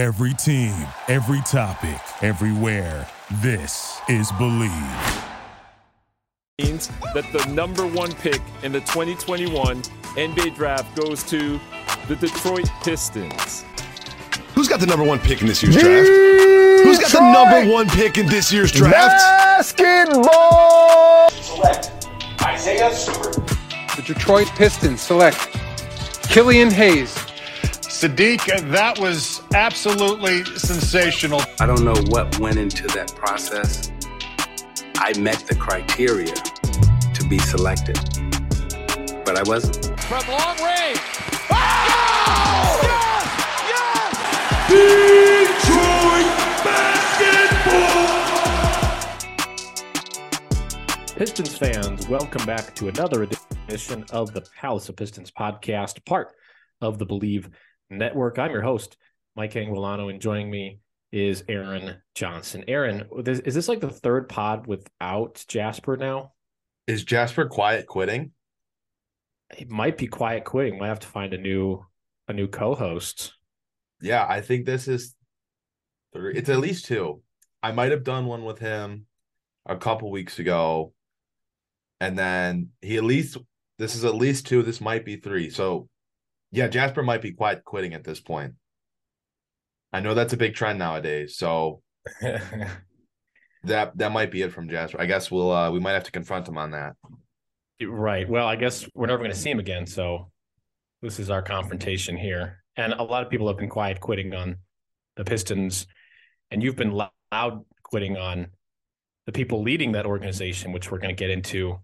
Every team, every topic, everywhere. This is Bleav. Means that the number one pick in the 2021 NBA draft goes to the Detroit Pistons. Who's got the number one pick in this year's draft? Who's got the number one pick in this year's draft? Basketball. Select Isaiah Stewart. The Detroit Pistons select Killian Hayes. Sadiq, that was absolutely sensational. I don't know what went into that process. I met the criteria to be selected, but I wasn't. From long range. Oh! Yes! Yes! Detroit basketball. Pistons fans, welcome back to another edition of the Palace of Pistons podcast, part of the Bleav Network. I'm your host, Mike Anguilano, and joining me is Aaron Johnson. Aaron, is this like the third pod without Jasper now? Is Jasper quiet quitting? He might be quiet quitting. Might have to find a new a new co-host. Yeah, I think this is three. It's at least two. I might have done one with him a couple weeks ago, and then he at least this is at least two. This might be three. So, yeah, Jasper might be quiet quitting at this point. I know that's a big trend nowadays. So that that might be it from Jasper. I guess we'll uh we might have to confront him on that. Right. Well, I guess we're never going to see him again. So this is our confrontation here. And a lot of people have been quiet quitting on the Pistons, and you've been loud quitting on the people leading that organization, which we're going to get into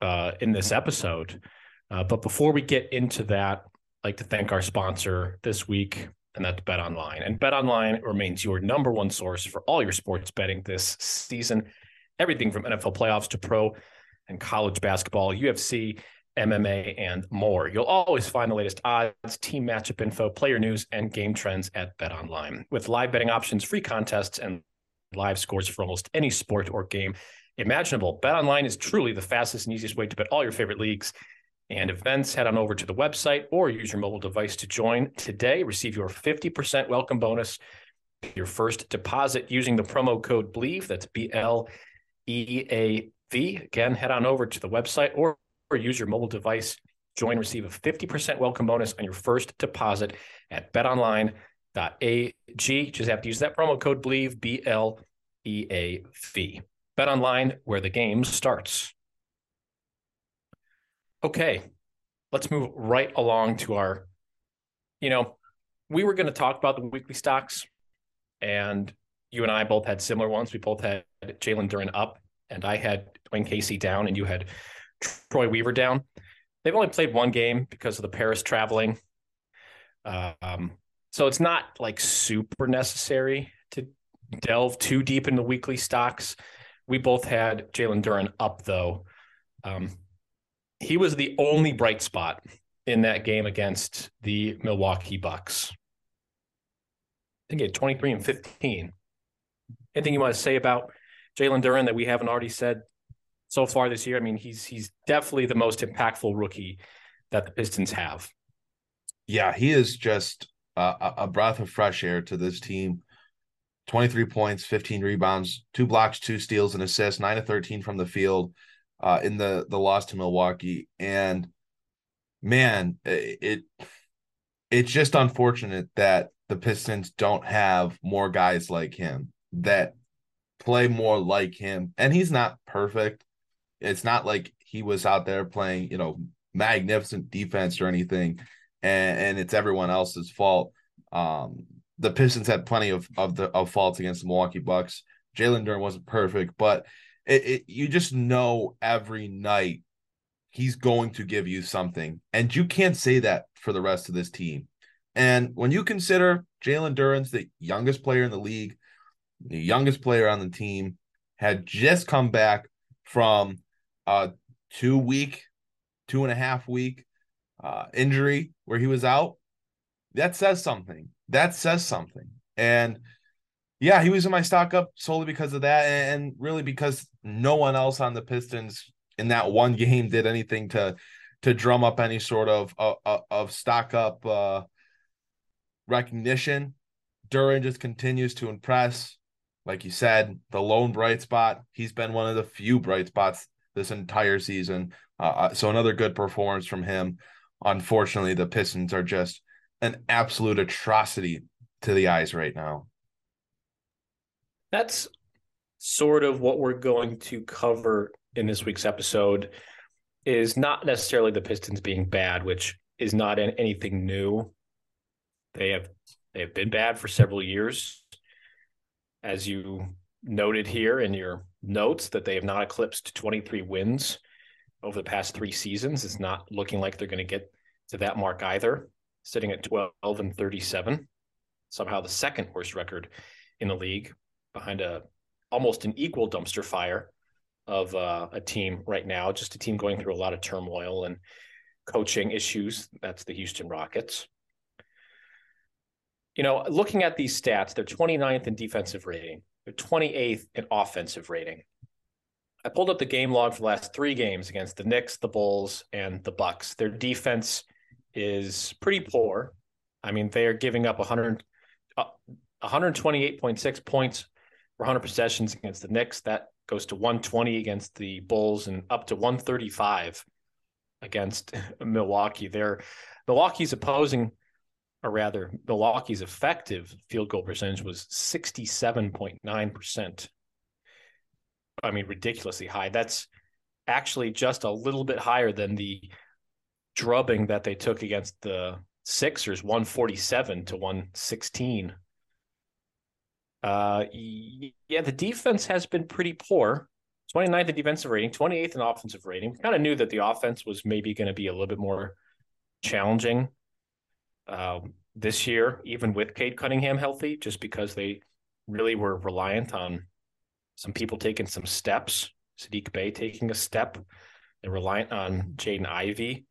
uh, in this episode. Uh, but before we get into that, I'd like to thank our sponsor this week, and that's Bet Online. And Bet Online remains your number one source for all your sports betting this season. Everything from NFL playoffs to pro and college basketball, UFC, MMA, and more. You'll always find the latest odds, team matchup info, player news, and game trends at Bet Online. With live betting options, free contests, and live scores for almost any sport or game imaginable. Bet Online is truly the fastest and easiest way to bet all your favorite leagues and events. Head on over to the website or use your mobile device to join today. Receive your 50% welcome bonus, your first deposit using the promo code BLEAV. That's B L E A V. Again, head on over to the website or, or use your mobile device. Join, receive a 50% welcome bonus on your first deposit at betonline.ag. Just have to use that promo code BLEAV, B L E A V. Bet online where the game starts. Okay, let's move right along to our, you know, we were going to talk about the weekly stocks, and you and I both had similar ones. We both had Jalen Duren up, and I had Dwane Casey down, and you had Troy Weaver down. They've only played one game because of the Paris traveling. Um, so it's not like super necessary to delve too deep into weekly stocks. We both had Jalen Duren up though. Um, he was the only bright spot in that game against the Milwaukee Bucks. I think he had 23 and 15. Anything you want to say about Jalen Duren that we haven't already said so far this year? I mean, he's he's definitely the most impactful rookie that the Pistons have. Yeah, he is just a, a breath of fresh air to this team. 23 points, 15 rebounds, two blocks, two steals, and assists, nine to 13 from the field uh, in the the loss to Milwaukee. And man, it it's just unfortunate that the Pistons don't have more guys like him that play more like him. And he's not perfect. It's not like he was out there playing, you know, magnificent defense or anything, and, and it's everyone else's fault. Um, the Pistons had plenty of of the of faults against the Milwaukee Bucks. Jalen Duren wasn't perfect, but it, it, you just know every night he's going to give you something, and you can't say that for the rest of this team. And when you consider Jalen Duren's the youngest player in the league, the youngest player on the team, had just come back from a two week, two and a half week uh, injury where he was out, that says something that says something. And yeah, he was in my stock up solely because of that, and really because no one else on the Pistons in that one game did anything to to drum up any sort of uh, of stock up uh, recognition. Duren just continues to impress. Like you said, the lone bright spot. He's been one of the few bright spots this entire season. Uh, uh, so another good performance from him. Unfortunately, the Pistons are just an absolute atrocity to the eyes right now. That's sort of what we're going to cover in this week's episode is not necessarily the Pistons being bad, which is not anything new. They have they have been bad for several years, as you noted here in your notes that they have not eclipsed 23 wins over the past three seasons. It's not looking like they're going to get to that mark either, sitting at 12 and 37, somehow the second worst record in the league, behind a almost an equal dumpster fire of uh, a team right now, just a team going through a lot of turmoil and coaching issues. That's the Houston Rockets. You know, looking at these stats, they're 29th in defensive rating, they're 28th in offensive rating. I pulled up the game log for the last three games against the Knicks, the Bulls, and the Bucks. Their defense is pretty poor. I mean, they are giving up 100, uh, 128.6 points 100 possessions against the Knicks. That goes to 120 against the Bulls and up to 135 against Milwaukee. There, Milwaukee's opposing, or rather, Milwaukee's effective field goal percentage was 67.9%. I mean, ridiculously high. That's actually just a little bit higher than the drubbing that they took against the Sixers, 147 to 116 uh, yeah, the defense has been pretty poor. 29th in defensive rating, 28th in offensive rating. Kind of knew that the offense was maybe going to be a little bit more challenging um, this year, even with Cade Cunningham healthy, just because they really were reliant on some people taking some steps. Sadiq Bey taking a step. They're reliant on Jaden Ivey.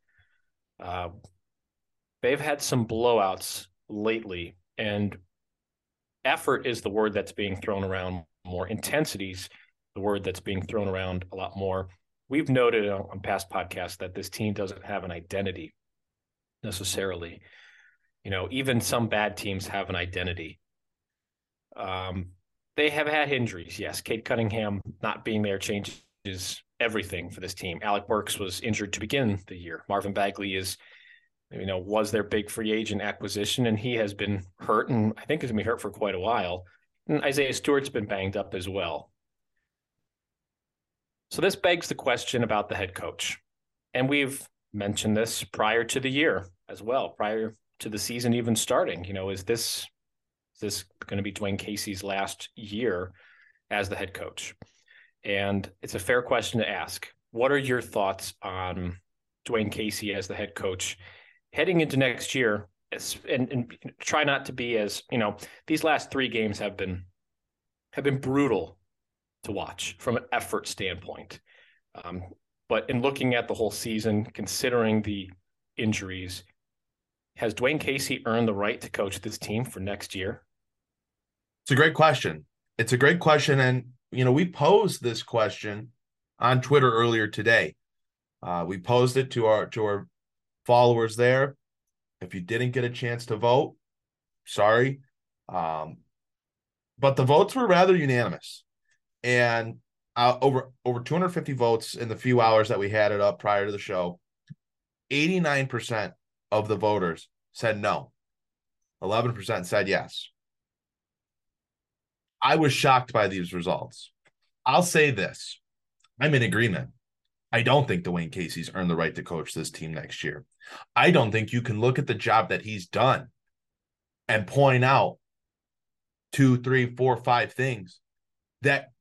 Uh, they've had some blowouts lately, and effort is the word that's being thrown around more. Intensities, the word that's being thrown around a lot more. We've noted on past podcasts that this team doesn't have an identity necessarily. You know, even some bad teams have an identity. Um, they have had injuries. Yes, Cade Cunningham not being there changes everything for this team. Alec Burks was injured to begin the year. Marvin Bagley is you know, was their big free agent acquisition, and he has been hurt, and I think he's gonna be hurt for quite a while. And Isaiah Stewart's been banged up as well. So this begs the question about the head coach, and we've mentioned this prior to the year as well, prior to the season even starting. You know, is this is this going to be Dwane Casey's last year as the head coach? And it's a fair question to ask. What are your thoughts on Dwane Casey as the head coach? Heading into next year, and, and try not to be as you know these last three games have been have been brutal to watch from an effort standpoint. Um, but in looking at the whole season, considering the injuries, has dwane Casey earned the right to coach this team for next year? It's a great question. It's a great question. And, you know, we posed this question on Twitter earlier today. Uh, we posed it to our to our followers there. If you didn't get a chance to vote, sorry. Um, but the votes were rather unanimous. And uh, over over 250 votes in the few hours that we had it up prior to the show, 89% of the voters said no. 11% said yes. I was shocked by these results. I'll say this I'm in agreement. I don't think Dwane Casey's earned the right to coach this team next year. I don't think you can look at the job that he's done and point out two, three, four, five things that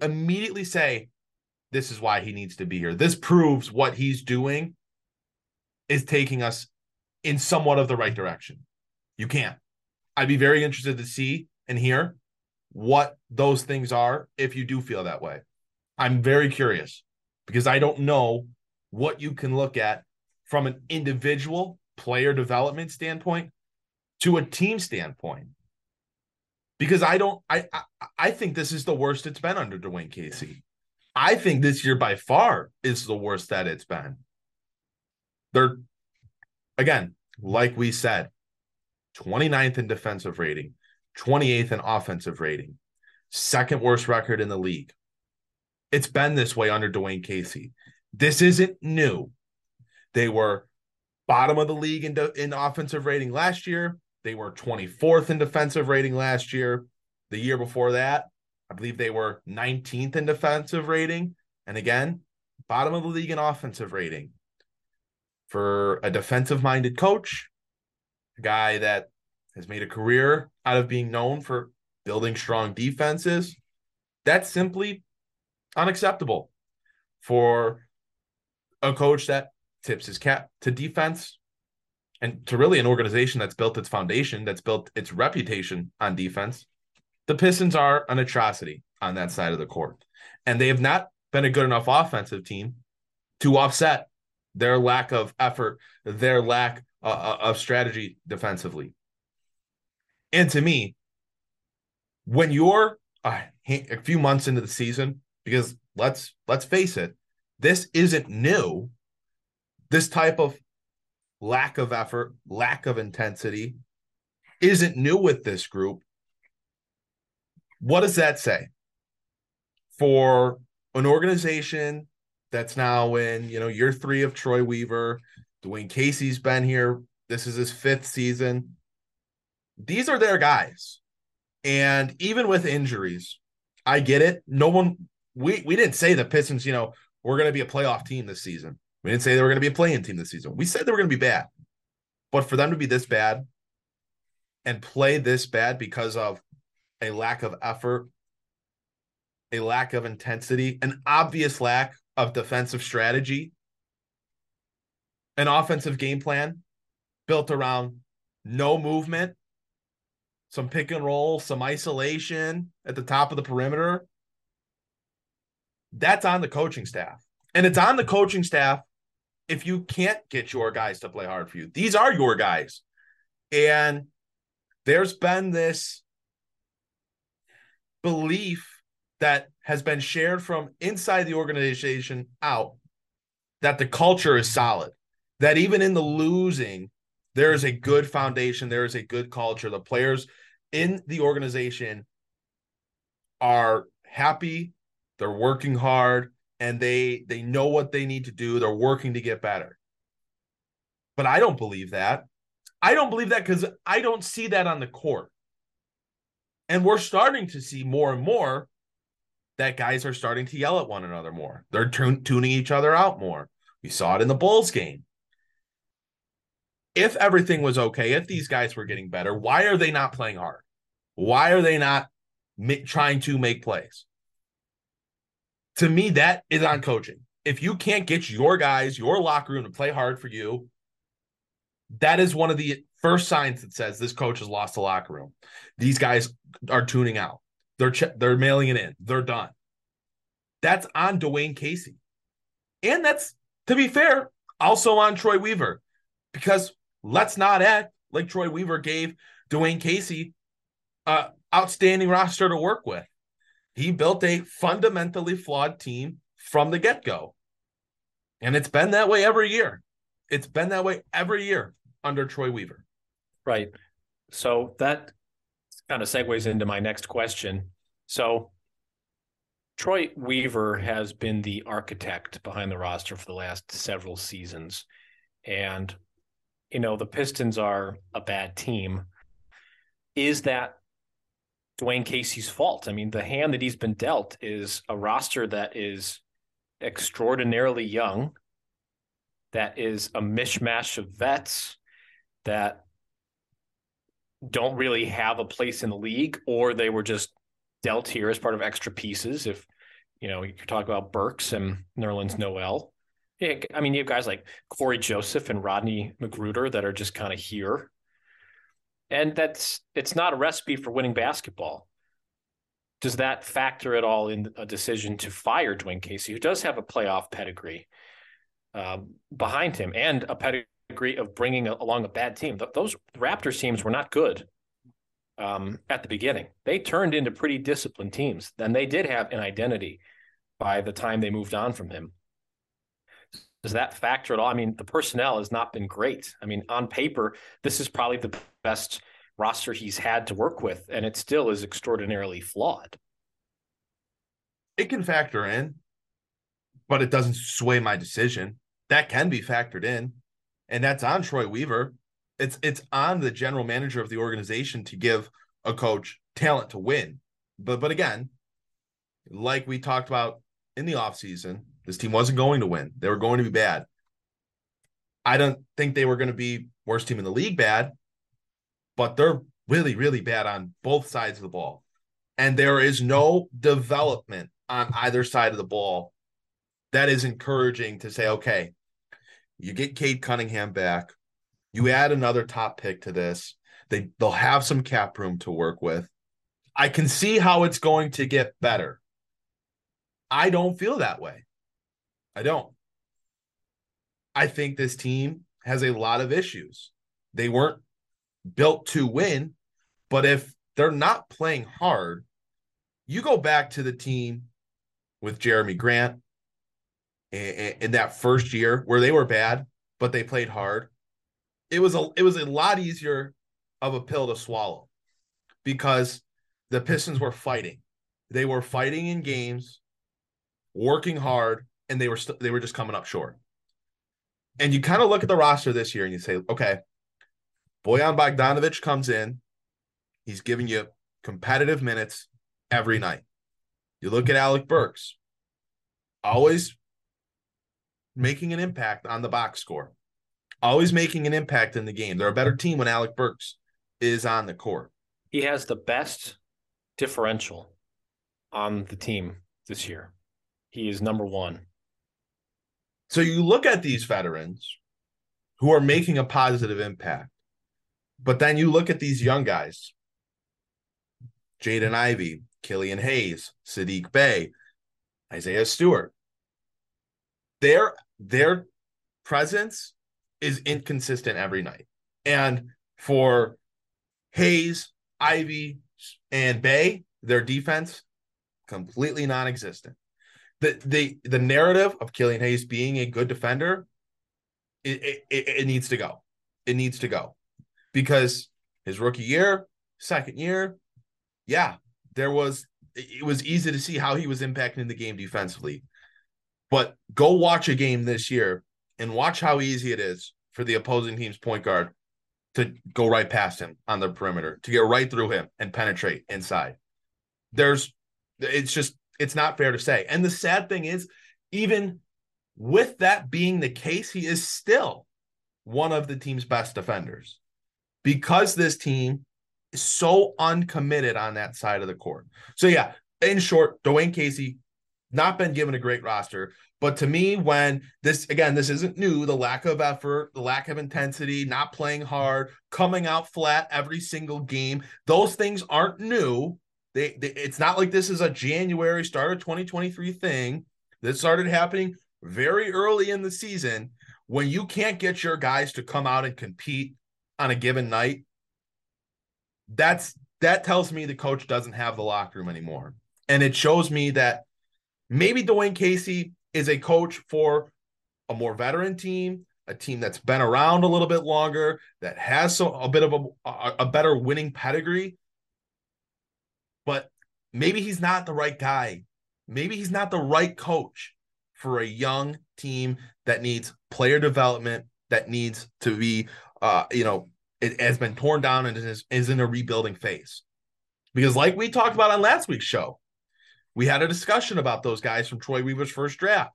immediately say, this is why he needs to be here. This proves what he's doing is taking us in somewhat of the right direction. You can't. I'd be very interested to see and hear what those things are if you do feel that way. I'm very curious because I don't know what you can look at from an individual player development standpoint to a team standpoint. Because I don't I, I I think this is the worst it's been under Dwane Casey. I think this year by far is the worst that it's been. They're again, like we said, 29th in defensive rating, 28th in offensive rating, second worst record in the league. It's been this way under Dwane Casey. This isn't new. They were bottom of the league in, de- in offensive rating last year. They were 24th in defensive rating last year. The year before that, I believe they were 19th in defensive rating. And again, bottom of the league in offensive rating. For a defensive minded coach, a guy that has made a career out of being known for building strong defenses, that's simply unacceptable for a coach that tips his cap to defense and to really an organization that's built its foundation, that's built its reputation on defense. The Pistons are an atrocity on that side of the court. And they have not been a good enough offensive team to offset their lack of effort, their lack uh, uh of strategy defensively. And to me, when you're a, a few months into the season, because let's let's face it, this isn't new. This type of lack of effort, lack of intensity isn't new with this group. What does that say for an organization that's now in, you know, year three of Troy Weaver? Dwane Casey's been here. This is his fifth season. These are their guys. And even with injuries, I get it. No one we we didn't say the Pistons, you know, we're going to be a playoff team this season. We didn't say they were going to be a playing team this season. We said they were going to be bad. But for them to be this bad and play this bad because of a lack of effort, a lack of intensity, an obvious lack of defensive strategy, an offensive game plan built around no movement, some pick and roll, some isolation at the top of the perimeter. That's on the coaching staff. And it's on the coaching staff if you can't get your guys to play hard for you. These are your guys. And there's been this belief that has been shared from inside the organization out that the culture is solid, that even in the losing, there is a good foundation, there is a good culture. The players in the organization are happy, they're working hard, and they they know what they need to do. They're working to get better. But I don't believe that. I don't believe that because I don't see that on the court. And we're starting to see more and more that guys are starting to yell at one another more. They're t- tuning each other out more. We saw it in the Bulls game. If everything was okay, if these guys were getting better, why are they not playing hard? Why are they not ma- trying to make plays? To me, that is on coaching. If you can't get your guys, your locker room to play hard for you, that is one of the first signs that says this coach has lost the locker room. These guys are tuning out. They're ch- they're mailing it in. They're done. That's on Dwane Casey, and that's to be fair, also on Troy Weaver, because let's not act like Troy Weaver gave Dwane Casey a outstanding roster to work with. He built a fundamentally flawed team from the get go, and it's been that way every year. It's been that way every year under Troy Weaver. Right. So that kind of segues into my next question. So Troy Weaver has been the architect behind the roster for the last several seasons. And, you know, the Pistons are a bad team. Is that Dwane Casey's fault? I mean, the hand that he's been dealt is a roster that is extraordinarily young, that is a mishmash of vets that don't really have a place in the league, or they were just dealt here as part of extra pieces. If you know, you're talking about Burks and Nerlens Noel. I mean, you have guys like Cory Joseph and Rodney McGruder that are just kind of here. And that's it's not a recipe for winning basketball. Does that factor at all in a decision to fire Dwane Casey, who does have a playoff pedigree um, behind him and a pedigree of bringing along a bad team? Those Raptors teams were not good um, at the beginning. They turned into pretty disciplined teams. Then they did have an identity by the time they moved on from him. Does that factor at all? I mean, the personnel has not been great. I mean, on paper, this is probably the best roster he's had to work with, and it still is extraordinarily flawed. It can factor in, but it doesn't sway my decision. That can be factored in, and that's on Troy Weaver. It's it's on the general manager of the organization to give a coach talent to win. But but again, like we talked about in the offseason, this team wasn't going to win. They were going to be bad. I don't think they were going to be worst team in the league bad, but they're really, really bad on both sides of the ball. And there is no development on either side of the ball that is encouraging to say, okay, you get Cade Cunningham back, you add another top pick to this. They they'll have some cap room to work with. I can see how it's going to get better. I don't feel that way. I don't. I think this team has a lot of issues. They weren't built to win, but if they're not playing hard, you go back to the team with Jerami Grant in, that first year where they were bad, but they played hard. It was a it was a lot easier of a pill to swallow because the Pistons were fighting. They were fighting in games, working hard, and they were st- they were just coming up short. And you kind of look at the roster this year and you say, okay, Bojan Bogdanovic comes in, he's giving you competitive minutes every night. You look at Alec Burks, always making an impact on the box score, always making an impact in the game. They're a better team when Alec Burks is on the court. He has the best differential on the team this year. He is number one. So you look at these veterans who are making a positive impact, but then you look at these young guys Jaden Ivey, Killian Hayes, Sadiq Bey, Isaiah Stewart. Their their presence is inconsistent every night. And for Hayes, Ivey, and Bey, their defense completely non-existent. The the the narrative of Killian Hayes being a good defender, it, it, it needs to go. It needs to go because his rookie year, second year, yeah, there was it was easy to see how he was impacting the game defensively. But go watch a game this year and watch how easy it is for the opposing team's point guard to go right past him on the perimeter, to get right through him and penetrate inside. There's it's just it's not fair to say. And the sad thing is, even with that being the case, he is still one of the team's best defenders because this team is so uncommitted on that side of the court. So, yeah, in short, Dwane Casey not been given a great roster. But to me, when this again, this isn't new, the lack of effort, the lack of intensity, not playing hard, coming out flat every single game, those things aren't new. They, they, it's not like this is a January start of 2023 thing. This started happening very early in the season when you can't get your guys to come out and compete on a given night. That's that tells me the coach doesn't have the locker room anymore. And it shows me that maybe Dwane Casey is a coach for a more veteran team, a team that's been around a little bit longer, that has so a bit of a, a, a better winning pedigree but maybe he's not the right guy. Maybe he's not the right coach for a young team that needs player development, that needs to be, uh, you know, it has been torn down and is, is in a rebuilding phase. Because, like we talked about on last week's show, we had a discussion about those guys from Troy Weaver's first draft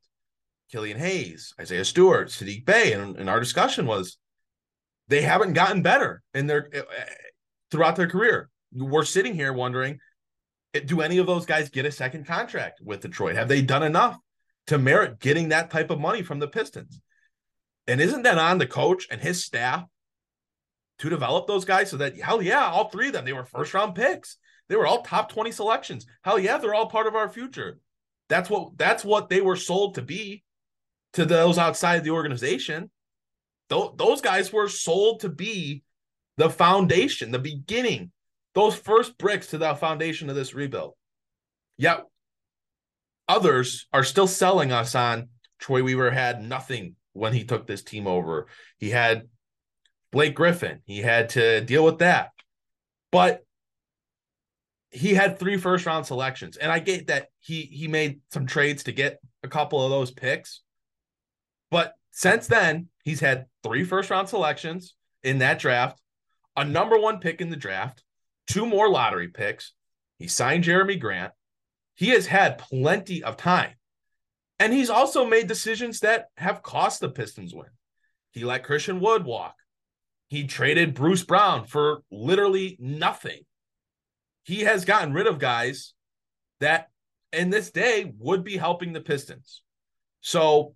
Killian Hayes, Isaiah Stewart, Sadiq Bey. And, and our discussion was they haven't gotten better in their uh, throughout their career. We're sitting here wondering do any of those guys get a second contract with Detroit? Have they done enough to merit getting that type of money from the Pistons? And isn't that on the coach and his staff to develop those guys so that hell yeah, all three of them they were first round picks. They were all top 20 selections. Hell yeah, they're all part of our future. That's what that's what they were sold to be to those outside the organization. Those, those guys were sold to be the foundation, the beginning those first bricks to the foundation of this rebuild. Yet others are still selling us on Troy Weaver had nothing when he took this team over. He had Blake Griffin. He had to deal with that. But he had three first round selections. And I get that he he made some trades to get a couple of those picks. But since then, he's had three first round selections in that draft, a number one pick in the draft, two more lottery picks. He signed Jerami Grant. He has had plenty of time. And he's also made decisions that have cost the Pistons win. He let Christian Wood walk. He traded Bruce Brown for literally nothing. He has gotten rid of guys that in this day would be helping the Pistons. So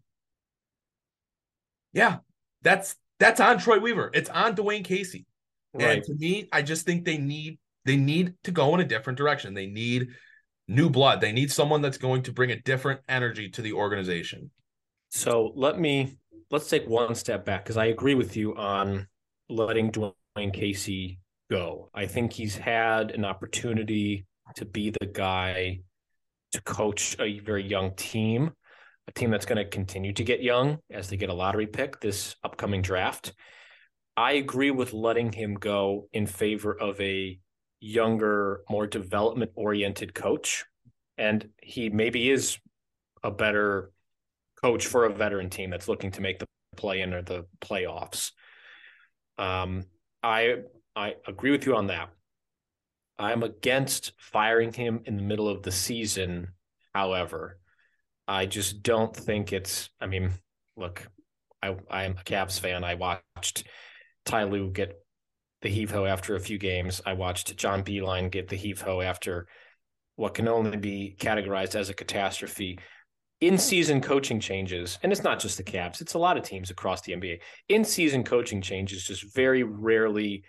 yeah, that's that's on Troy Weaver. It's on Dwane Casey. Right. And to me, I just think they need they need to go in a different direction. They need new blood. They need someone that's going to bring a different energy to the organization. So let me let's take one step back because I agree with you on letting Dwane Casey go. I think he's had an opportunity to be the guy to coach a very young team, a team that's going to continue to get young as they get a lottery pick this upcoming draft. I agree with letting him go in favor of a younger, more development oriented coach. And he maybe is a better coach for a veteran team that's looking to make the play in or the playoffs. Um, I I agree with you on that. I'm against firing him in the middle of the season. However, I just don't think it's. I mean, look, I I am a Cavs fan. I watched Ty Lue get the heave ho after a few games. I watched John Beilein get the heave ho after what can only be categorized as a catastrophe. In season coaching changes, and it's not just the Cavs, it's a lot of teams across the NBA. In season coaching changes just very rarely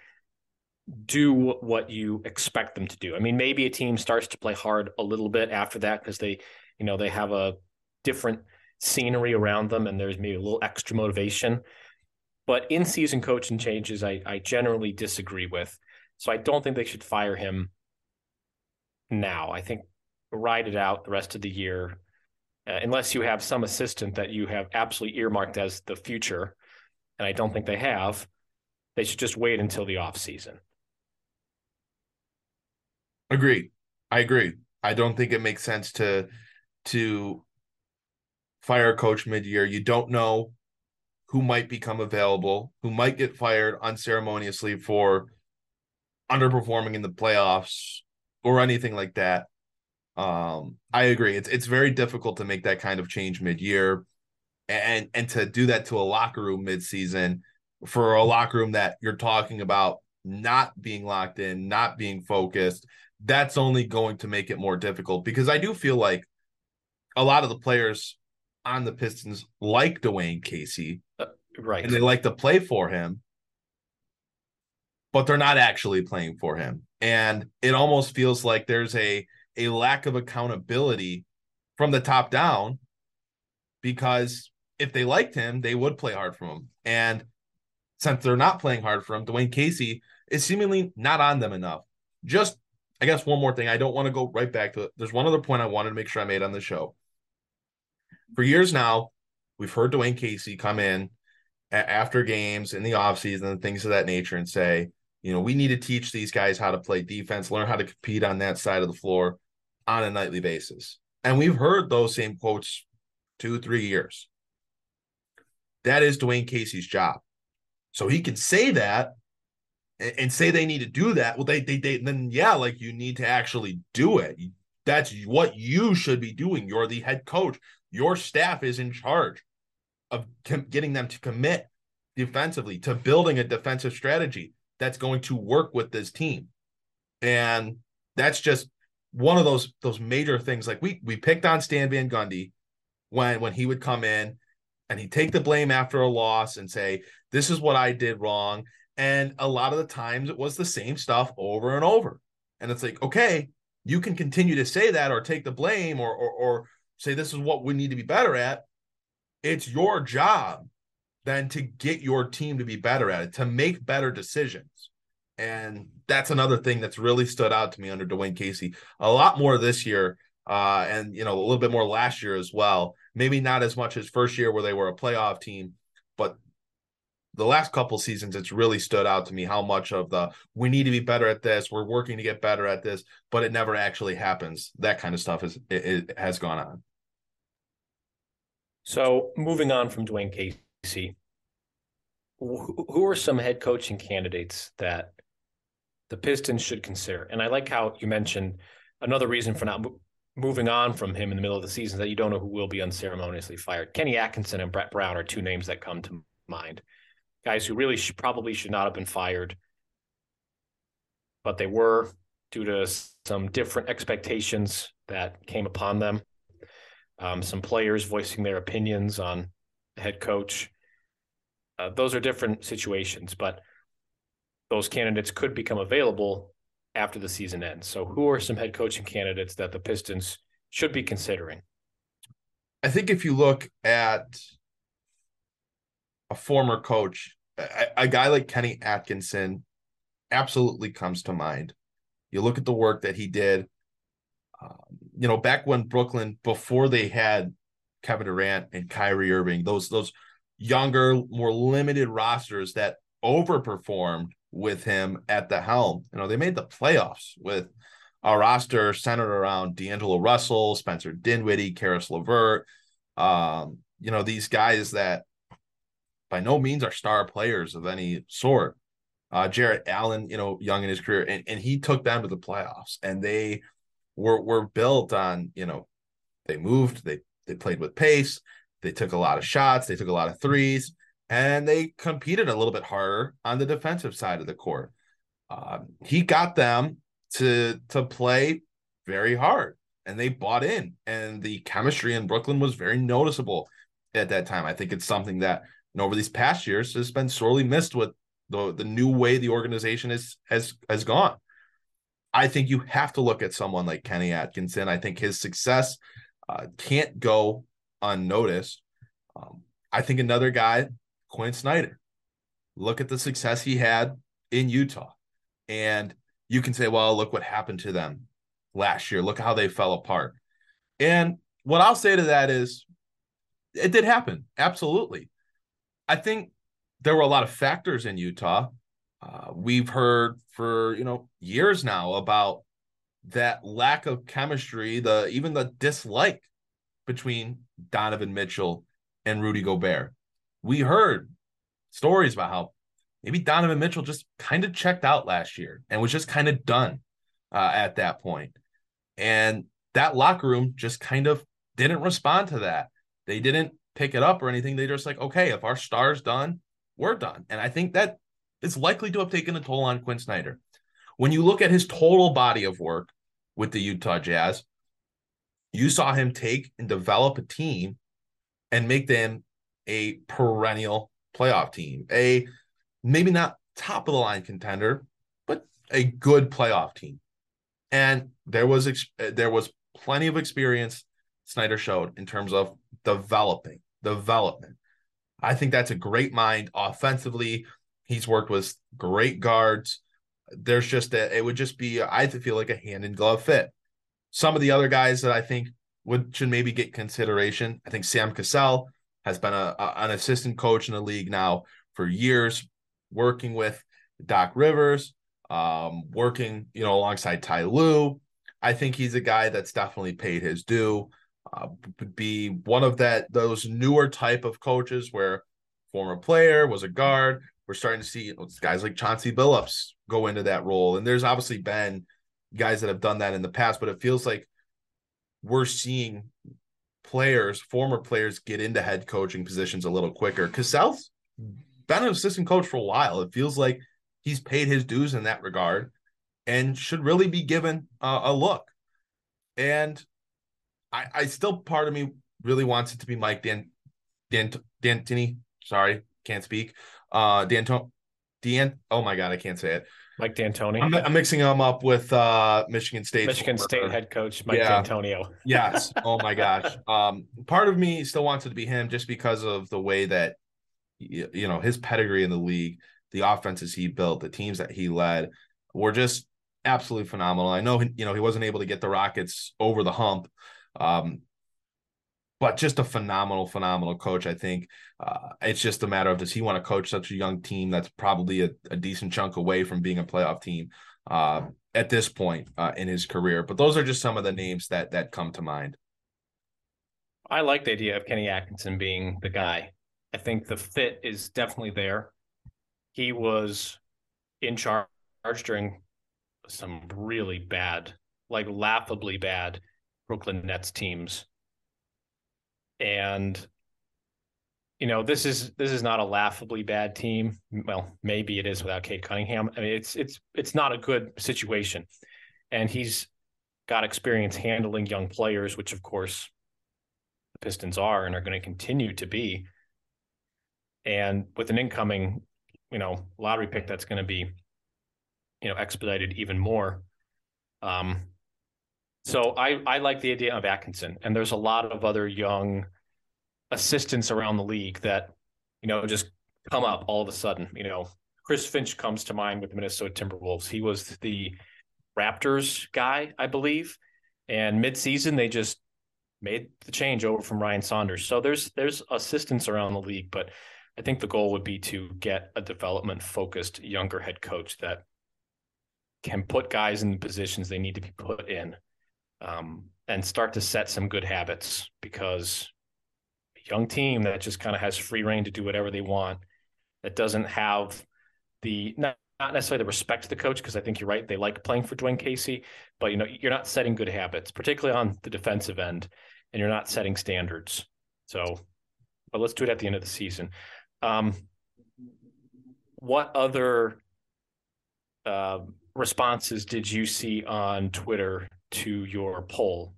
do what you expect them to do. I mean, maybe a team starts to play hard a little bit after that because they, you know, they have a different scenery around them and there's maybe a little extra motivation. But in season coaching changes, I, I generally disagree with. So I don't think they should fire him now. I think ride it out the rest of the year, uh, unless you have some assistant that you have absolutely earmarked as the future. And I don't think they have. They should just wait until the off season. Agreed. I agree. I don't think it makes sense to to fire a coach mid year. You don't know who might become available, who might get fired unceremoniously for underperforming in the playoffs or anything like that. Um, I agree. It's it's very difficult to make that kind of change mid-year and and to do that to a locker room mid-season for a locker room that you're talking about not being locked in, not being focused, that's only going to make it more difficult because I do feel like a lot of the players on the Pistons like Dwane Casey. Uh, right. And they like to play for him, but they're not actually playing for him. And it almost feels like there's a a lack of accountability from the top down because if they liked him, they would play hard for him. And since they're not playing hard for him, Dwane Casey is seemingly not on them enough. Just, I guess, one more thing. I don't want to go right back to it. There's one other point I wanted to make sure I made on the show for years now, we've heard Dwane Casey come in after games in the offseason and things of that nature and say, you know, we need to teach these guys how to play defense, learn how to compete on that side of the floor on a nightly basis. And we've heard those same quotes two, three years. That is Dwane Casey's job. So he can say that and, and say they need to do that. Well, they, they, they, then yeah, like you need to actually do it. That's what you should be doing. You're the head coach. Your staff is in charge of com- getting them to commit defensively, to building a defensive strategy that's going to work with this team. And that's just one of those those major things. Like we we picked on Stan Van Gundy when when he would come in and he'd take the blame after a loss and say, This is what I did wrong. And a lot of the times it was the same stuff over and over. And it's like, okay, you can continue to say that or take the blame or or, or say this is what we need to be better at. It's your job then to get your team to be better at it, to make better decisions. And that's another thing that's really stood out to me under Dwane Casey. A lot more this year, uh, and you know, a little bit more last year as well. Maybe not as much as first year where they were a playoff team, but the last couple seasons, it's really stood out to me how much of the we need to be better at this, we're working to get better at this, but it never actually happens. That kind of stuff is it, it has gone on. So moving on from Dwane Casey, who are some head coaching candidates that the Pistons should consider? And I like how you mentioned another reason for not moving on from him in the middle of the season that you don't know who will be unceremoniously fired. Kenny Atkinson and Brett Brown are two names that come to mind. Guys who really should, probably should not have been fired, but they were due to some different expectations that came upon them. Um, some players voicing their opinions on head coach. Uh, those are different situations, but those candidates could become available after the season ends. So, who are some head coaching candidates that the Pistons should be considering? I think if you look at a former coach, a, a guy like Kenny Atkinson absolutely comes to mind. You look at the work that he did, um, you know, back when Brooklyn, before they had Kevin Durant and Kyrie Irving, those those younger, more limited rosters that overperformed with him at the helm. You know, they made the playoffs with a roster centered around D'Angelo Russell, Spencer Dinwiddie, Caris LeVert. Um, you know, these guys that by no means are star players of any sort. Uh, Jarrett Allen, you know, young in his career, and, and he took them to the playoffs, and they were were built on, you know, they moved, they they played with pace, they took a lot of shots, they took a lot of threes, and they competed a little bit harder on the defensive side of the court. Um, he got them to to play very hard, and they bought in. And the chemistry in Brooklyn was very noticeable at that time. I think it's something that you know, over these past years has been sorely missed with the the new way the organization is has has gone. I think you have to look at someone like Kenny Atkinson. I think his success uh, can't go unnoticed. Um, I think another guy Quin Snyder. Look at the success he had in Utah. And you can say, well, look what happened to them last year. Look how they fell apart. And what I'll say to that is it did happen. Absolutely. I think there were a lot of factors in Utah. Uh, we've heard for, you know, years now about that lack of chemistry, the even the dislike between Donovan Mitchell and Rudy Gobert we heard stories about how maybe Donovan Mitchell just kind of checked out last year and was just kind of done uh, at that point. And that locker room just kind of didn't respond to that. They didn't pick it up or anything. They just like, okay, if our star's done, we're done. And I think that is likely to have taken a toll on Quin Snyder. When you look at his total body of work with the Utah Jazz, you saw him take and develop a team and make them a perennial playoff team, a maybe not top of the line contender, but a good playoff team. And there was there was plenty of experience Snyder showed in terms of developing development. I think that's a great mind offensively. He's worked with great guards. There's just a, it would just be I feel like a hand in glove fit. Some of the other guys that I think would should maybe get consideration. I think Sam Cassell has been a, a, an assistant coach in the league now for years, working with Doc Rivers, um, working you know alongside Ty Lue. I think he's a guy that's definitely paid his due. Uh, be one of that those newer type of coaches where former player was a guard. We're starting to see guys like Chauncey Billups go into that role, and there's obviously been guys that have done that in the past, but it feels like we're seeing players, former players, get into head coaching positions a little quicker. Cassell's been an assistant coach for a while. It feels like he's paid his dues in that regard and should really be given uh, a look. And I, I still, part of me really wants it to be Mike Dan, Dan, D'Antoni. Sorry, can't speak. Uh, Danton, Dan. Oh my God, I can't say it. Mike D'Antoni. I'm, I'm, mixing him up with uh, Michigan State. Michigan former. State head coach Mike yeah. D'Antonio. yes. Oh my gosh. Um, part of me still wants it to be him just because of the way that you know his pedigree in the league, the offenses he built, the teams that he led were just absolutely phenomenal. I know you know he wasn't able to get the Rockets over the hump. Um, but just a phenomenal, phenomenal coach. I think uh, it's just a matter of does he want to coach such a young team that's probably a, a decent chunk away from being a playoff team uh, at this point uh, in his career. But those are just some of the names that that come to mind. I like the idea of Kenny Atkinson being the guy. I think the fit is definitely there. He was in charge during some really bad, like laughably bad Brooklyn Nets teams. And you know, this is this is not a laughably bad team. Well, maybe it is without Cade Cunningham. I mean, it's it's it's not a good situation. And he's got experience handling young players, which of course the Pistons are and are going to continue to be. And with an incoming, you know, lottery pick that's going to be, you know, expedited even more. Um, so I I like the idea of Atkinson, and there's a lot of other young assistants around the league that you know just come up all of a sudden. You know, Chris Finch comes to mind with the Minnesota Timberwolves. He was the Raptors guy, I believe, and midseason they just made the change over from Ryan Saunders. So there's there's assistants around the league, but I think the goal would be to get a development focused younger head coach that can put guys in the positions they need to be put in um, and start to set some good habits because a young team that just kind of has free reign to do whatever they want, that doesn't have the not, not necessarily the respect to the coach because I think you're right they like playing for Dwane Casey, but you know you're not setting good habits, particularly on the defensive end, and you're not setting standards. So, but let's do it at the end of the season. Um, what other uh, responses did you see on Twitter to your poll?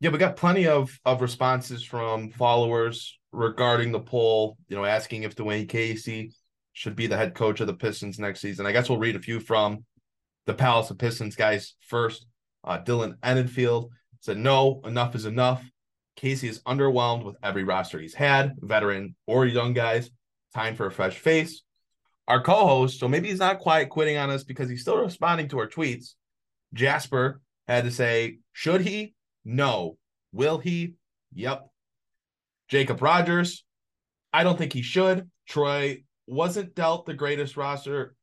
Yeah, we got plenty of of responses from followers regarding the poll. You know, asking if Dwane Casey should be the head coach of the Pistons next season. I guess we'll read a few from the Palace of Pistons guys first. Uh, Dylan Enenfield said, "No, enough is enough. Casey is underwhelmed with every roster he's had, veteran or young guys. Time for a fresh face." Our co-host, so maybe he's not quite quitting on us because he's still responding to our tweets. Jasper had to say, should he? No. Will he? Yep. Jacob Rogers, I don't think he should. Troy wasn't dealt the greatest roster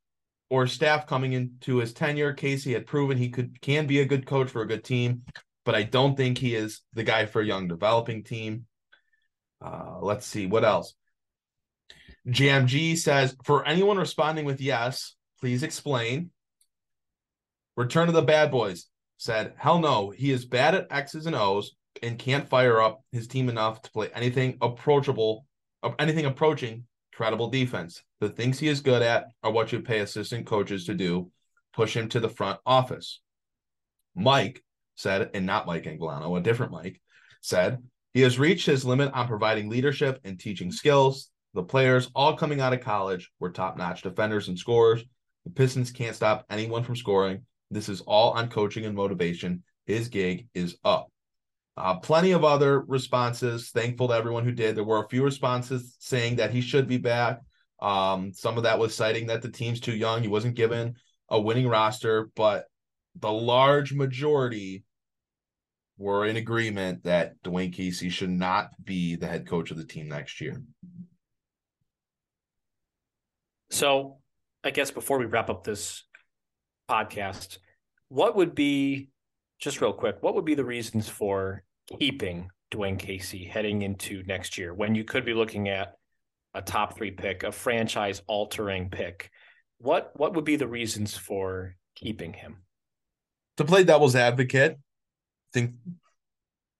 or staff coming into his tenure. Casey had proven he could can be a good coach for a good team, but I don't think he is the guy for a young developing team. Uh, let's see what else. GMG says for anyone responding with yes, please explain. Return of the Bad Boys said, Hell no, he is bad at X's and O's and can't fire up his team enough to play anything approachable, uh, anything approaching credible defense. The things he is good at are what you pay assistant coaches to do, push him to the front office. Mike said, and not Mike Anguilano, a different Mike, said, he has reached his limit on providing leadership and teaching skills. The players, all coming out of college, were top notch defenders and scorers. The Pistons can't stop anyone from scoring. This is all on coaching and motivation. His gig is up. Uh, plenty of other responses. Thankful to everyone who did. There were a few responses saying that he should be back. Um, some of that was citing that the team's too young. He wasn't given a winning roster, but the large majority were in agreement that Dwane Casey should not be the head coach of the team next year. So, I guess before we wrap up this podcast, what would be just real quick? What would be the reasons for keeping Dwane Casey heading into next year when you could be looking at a top three pick, a franchise altering pick? What what would be the reasons for keeping him? To play devil's advocate, I think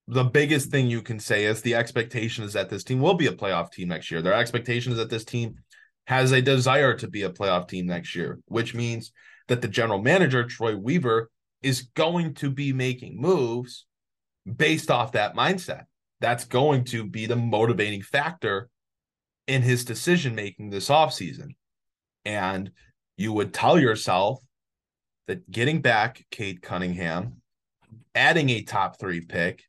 the biggest thing you can say is the expectation is that this team will be a playoff team next year. Their expectation is that this team has a desire to be a playoff team next year, which means that the general manager, Troy Weaver, is going to be making moves based off that mindset. That's going to be the motivating factor in his decision making this offseason. And you would tell yourself that getting back Cade Cunningham, adding a top three pick,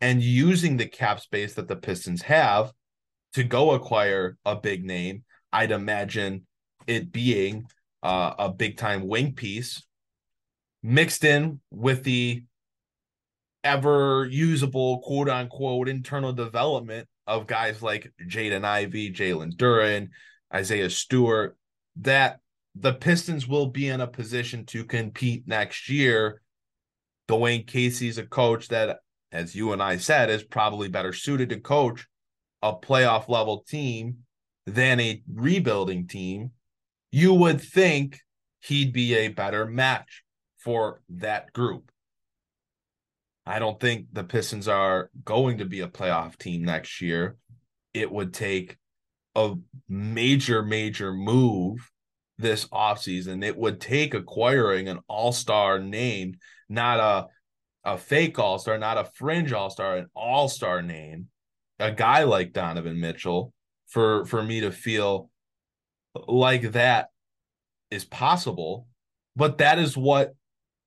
and using the cap space that the Pistons have to go acquire a big name, I'd imagine it being uh, a big time wing piece mixed in with the ever usable quote unquote internal development of guys like Jaden Ivey, Jalen Duren, Isaiah Stewart, that the Pistons will be in a position to compete next year. Dwane Casey's a coach that, as you and I said, is probably better suited to coach a playoff level team than a rebuilding team. You would think he'd be a better match for that group. I don't think the Pistons are going to be a playoff team next year. It would take a major, major move this offseason. It would take acquiring an all-star name, not a a fake all-star, not a fringe all-star, an all-star name, a guy like Donovan Mitchell for for me to feel like that is possible, but that is what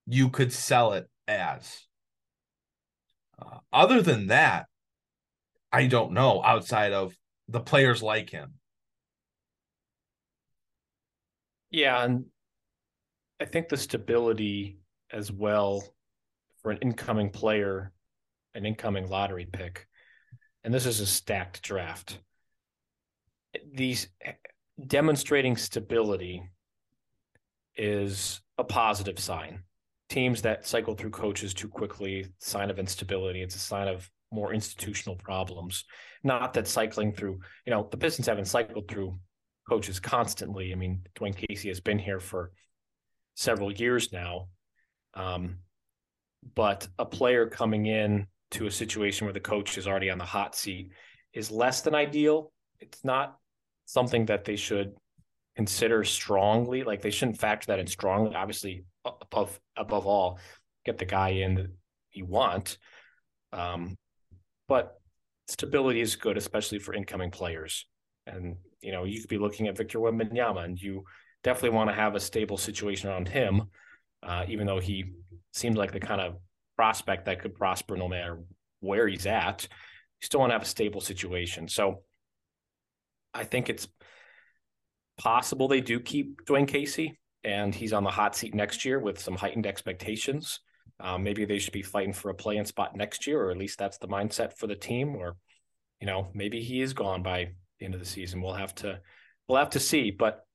you could sell it as. Uh, other than that, I don't know outside of the players like him. Yeah, and I think the stability as well for an incoming player, an incoming lottery pick, and this is a stacked draft. These demonstrating stability is a positive sign. Teams that cycle through coaches too quickly, sign of instability. It's a sign of more institutional problems. Not that cycling through, you know, the Pistons haven't cycled through coaches constantly. I mean, Dwane Casey has been here for several years now. Um, but a player coming in to a situation where the coach is already on the hot seat is less than ideal. It's not something that they should consider strongly. Like they shouldn't factor that in strongly. Obviously, above above all, get the guy in that you want. Um, but stability is good, especially for incoming players. And you know, you could be looking at Victor Wembanyama, and you definitely want to have a stable situation around him, uh, even though he seems like the kind of prospect that could prosper no matter where he's at. You still want to have a stable situation. So I think it's possible they do keep Dwane Casey, and he's on the hot seat next year with some heightened expectations. Um, maybe they should be fighting for a play-in spot next year, or at least that's the mindset for the team. Or, you know, maybe he is gone by the end of the season. We'll have to we'll have to see. But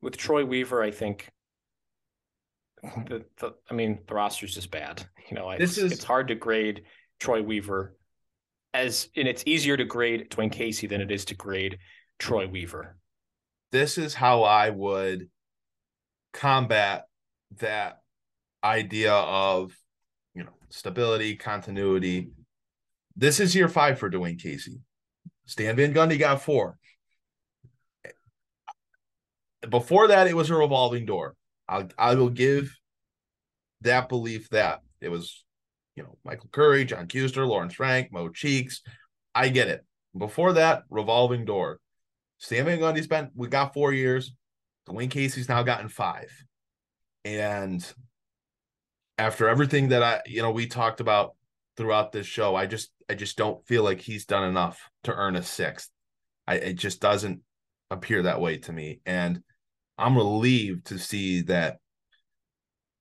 with Troy Weaver, I think the, the I mean the roster is just bad. You know, this it's, is it's hard to grade Troy Weaver as and it's easier to grade Dwane Casey than it is to grade Troy Weaver. This is how I would combat that idea of you know stability, continuity. This is year five for Dwane Casey. Stan Van Gundy got four. Before that, it was a revolving door. I'll, I will give that belief that it was, you know, Michael Curry, John Kuester, Lawrence Frank, Mo Cheeks. I get it. Before that, revolving door. Stan Van Gundy spent, we got four years. Dwane Casey's now gotten five. And after everything that I, you know, we talked about throughout this show, I just, I just don't feel like he's done enough to earn a sixth. I, it just doesn't appear that way to me. And I'm relieved to see that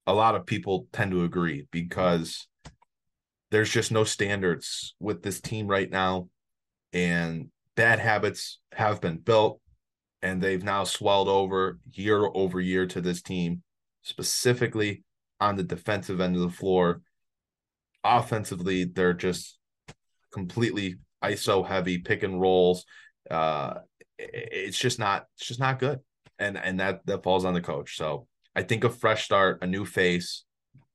a lot of people tend to agree because there's just no standards with this team right now. And bad habits have been built and they've now swelled over year over year to this team, specifically on the defensive end of the floor. Offensively, they're just completely ISO heavy, pick and rolls. Uh, it's just not, it's just not good, and and that that falls on the coach. So I think a fresh start, a new face,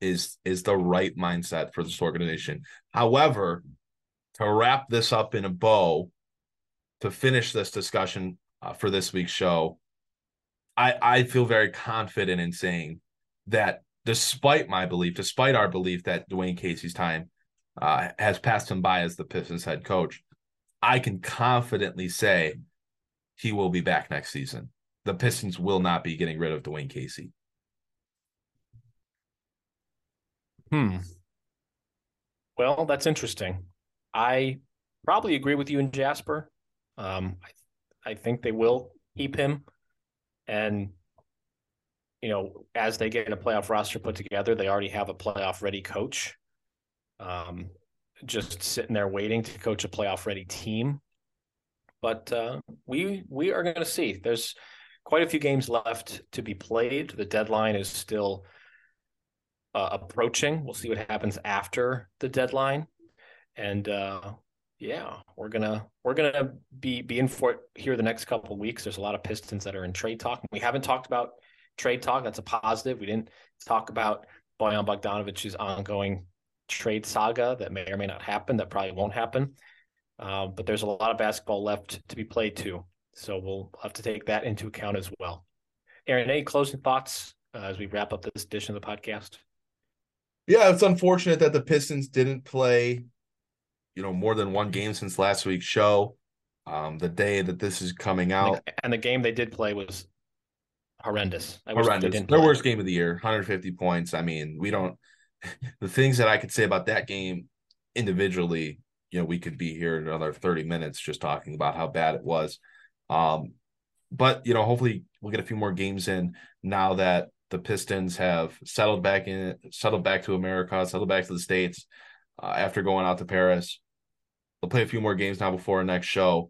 is is the right mindset for this organization. However, to wrap this up in a bow, to finish this discussion uh, for this week's show, I I feel very confident in saying that despite my belief, despite our belief that Dwane Casey's time uh, has passed him by as the Pistons head coach, I can confidently say he will be back next season. The Pistons will not be getting rid of Dwane Casey. Hmm. Well, that's interesting. I probably agree with you and Jasper. Um, I, I think they will keep him, and you know, as they get a playoff roster put together, they already have a playoff ready coach. um, just sitting there waiting to coach a playoff ready team. But uh, we we are going to see. There's quite a few games left to be played. The deadline is still uh, approaching. We'll see what happens after the deadline, and uh, yeah, we're gonna we're gonna be be in for it here the next couple weeks. There's a lot of Pistons that are in trade talk. We haven't talked about trade talk. That's a positive. We didn't talk about Bojan Bogdanovich's ongoing trade saga that may or may not happen. That probably won't happen. Uh, but there's a lot of basketball left to be played too. So we'll have to take that into account as well. Aaron, any closing thoughts uh, as we wrap up this edition of the podcast? Yeah, it's unfortunate that the Pistons didn't play, you know, more than one game since last week's show. Um, the day that this is coming out, and the game they did play was horrendous. I horrendous. Their worst game of the year, 150 points. I mean, we don't. The things that I could say about that game individually, you know, we could be here another 30 minutes just talking about how bad it was. Um, but you know, hopefully we'll get a few more games in now that the Pistons have settled back in, settled back to America, settled back to the states uh, after going out to Paris. They'll play a few more games now before our next show,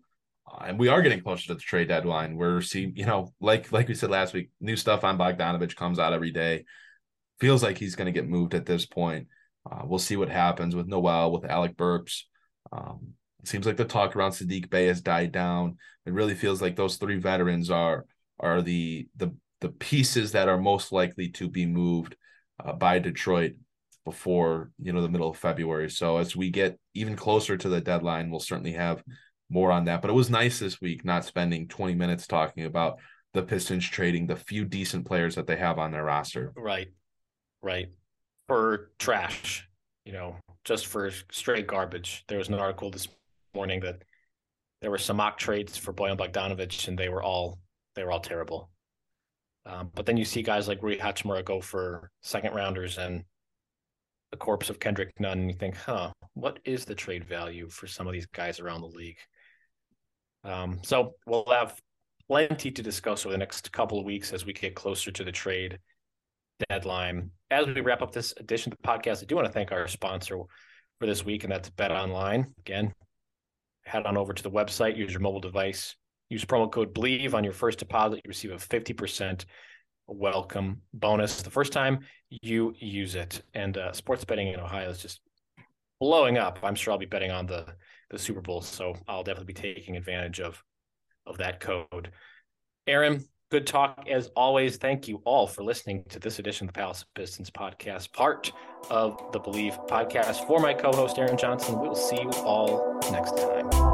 uh, and we are getting closer to the trade deadline. We're seeing, you know, like like we said last week, new stuff on Bogdanovich comes out every day. Feels like he's going to get moved at this point. Uh, we'll see what happens with Noel, with Alec Burks. Um, it seems like the talk around Sadiq Bey has died down. It really feels like those three veterans are are the the the pieces that are most likely to be moved uh, by Detroit before you know the middle of February. So as we get even closer to the deadline, we'll certainly have more on that. But it was nice this week not spending 20 minutes talking about the Pistons trading the few decent players that they have on their roster. Right. Right. For trash, you know, just for straight garbage. There was an article this morning that there were some mock trades for Bojan Bogdanovich, and they were all they were all terrible. Um, but then you see guys like Rui Hachimura go for second rounders and the corpse of Kendrick Nunn, and you think, huh, what is the trade value for some of these guys around the league? Um, so we'll have plenty to discuss over the next couple of weeks as we get closer to the trade deadline. As we wrap up this edition of the podcast, I do want to thank our sponsor for this week, and that's Bet Online. Again, head on over to the website, use your mobile device, use promo code BLEAV on your first deposit. You receive a 50% welcome bonus the first time you use it. And uh, sports betting in Ohio is just blowing up. I'm sure I'll be betting on the, the Super Bowl, so I'll definitely be taking advantage of, of that code. Aaron, good talk as always. Thank you all for listening to this edition of the Palace Pistons podcast, part of the Bleav podcast. For my co host, Aaron Johnson, we'll see you all next time.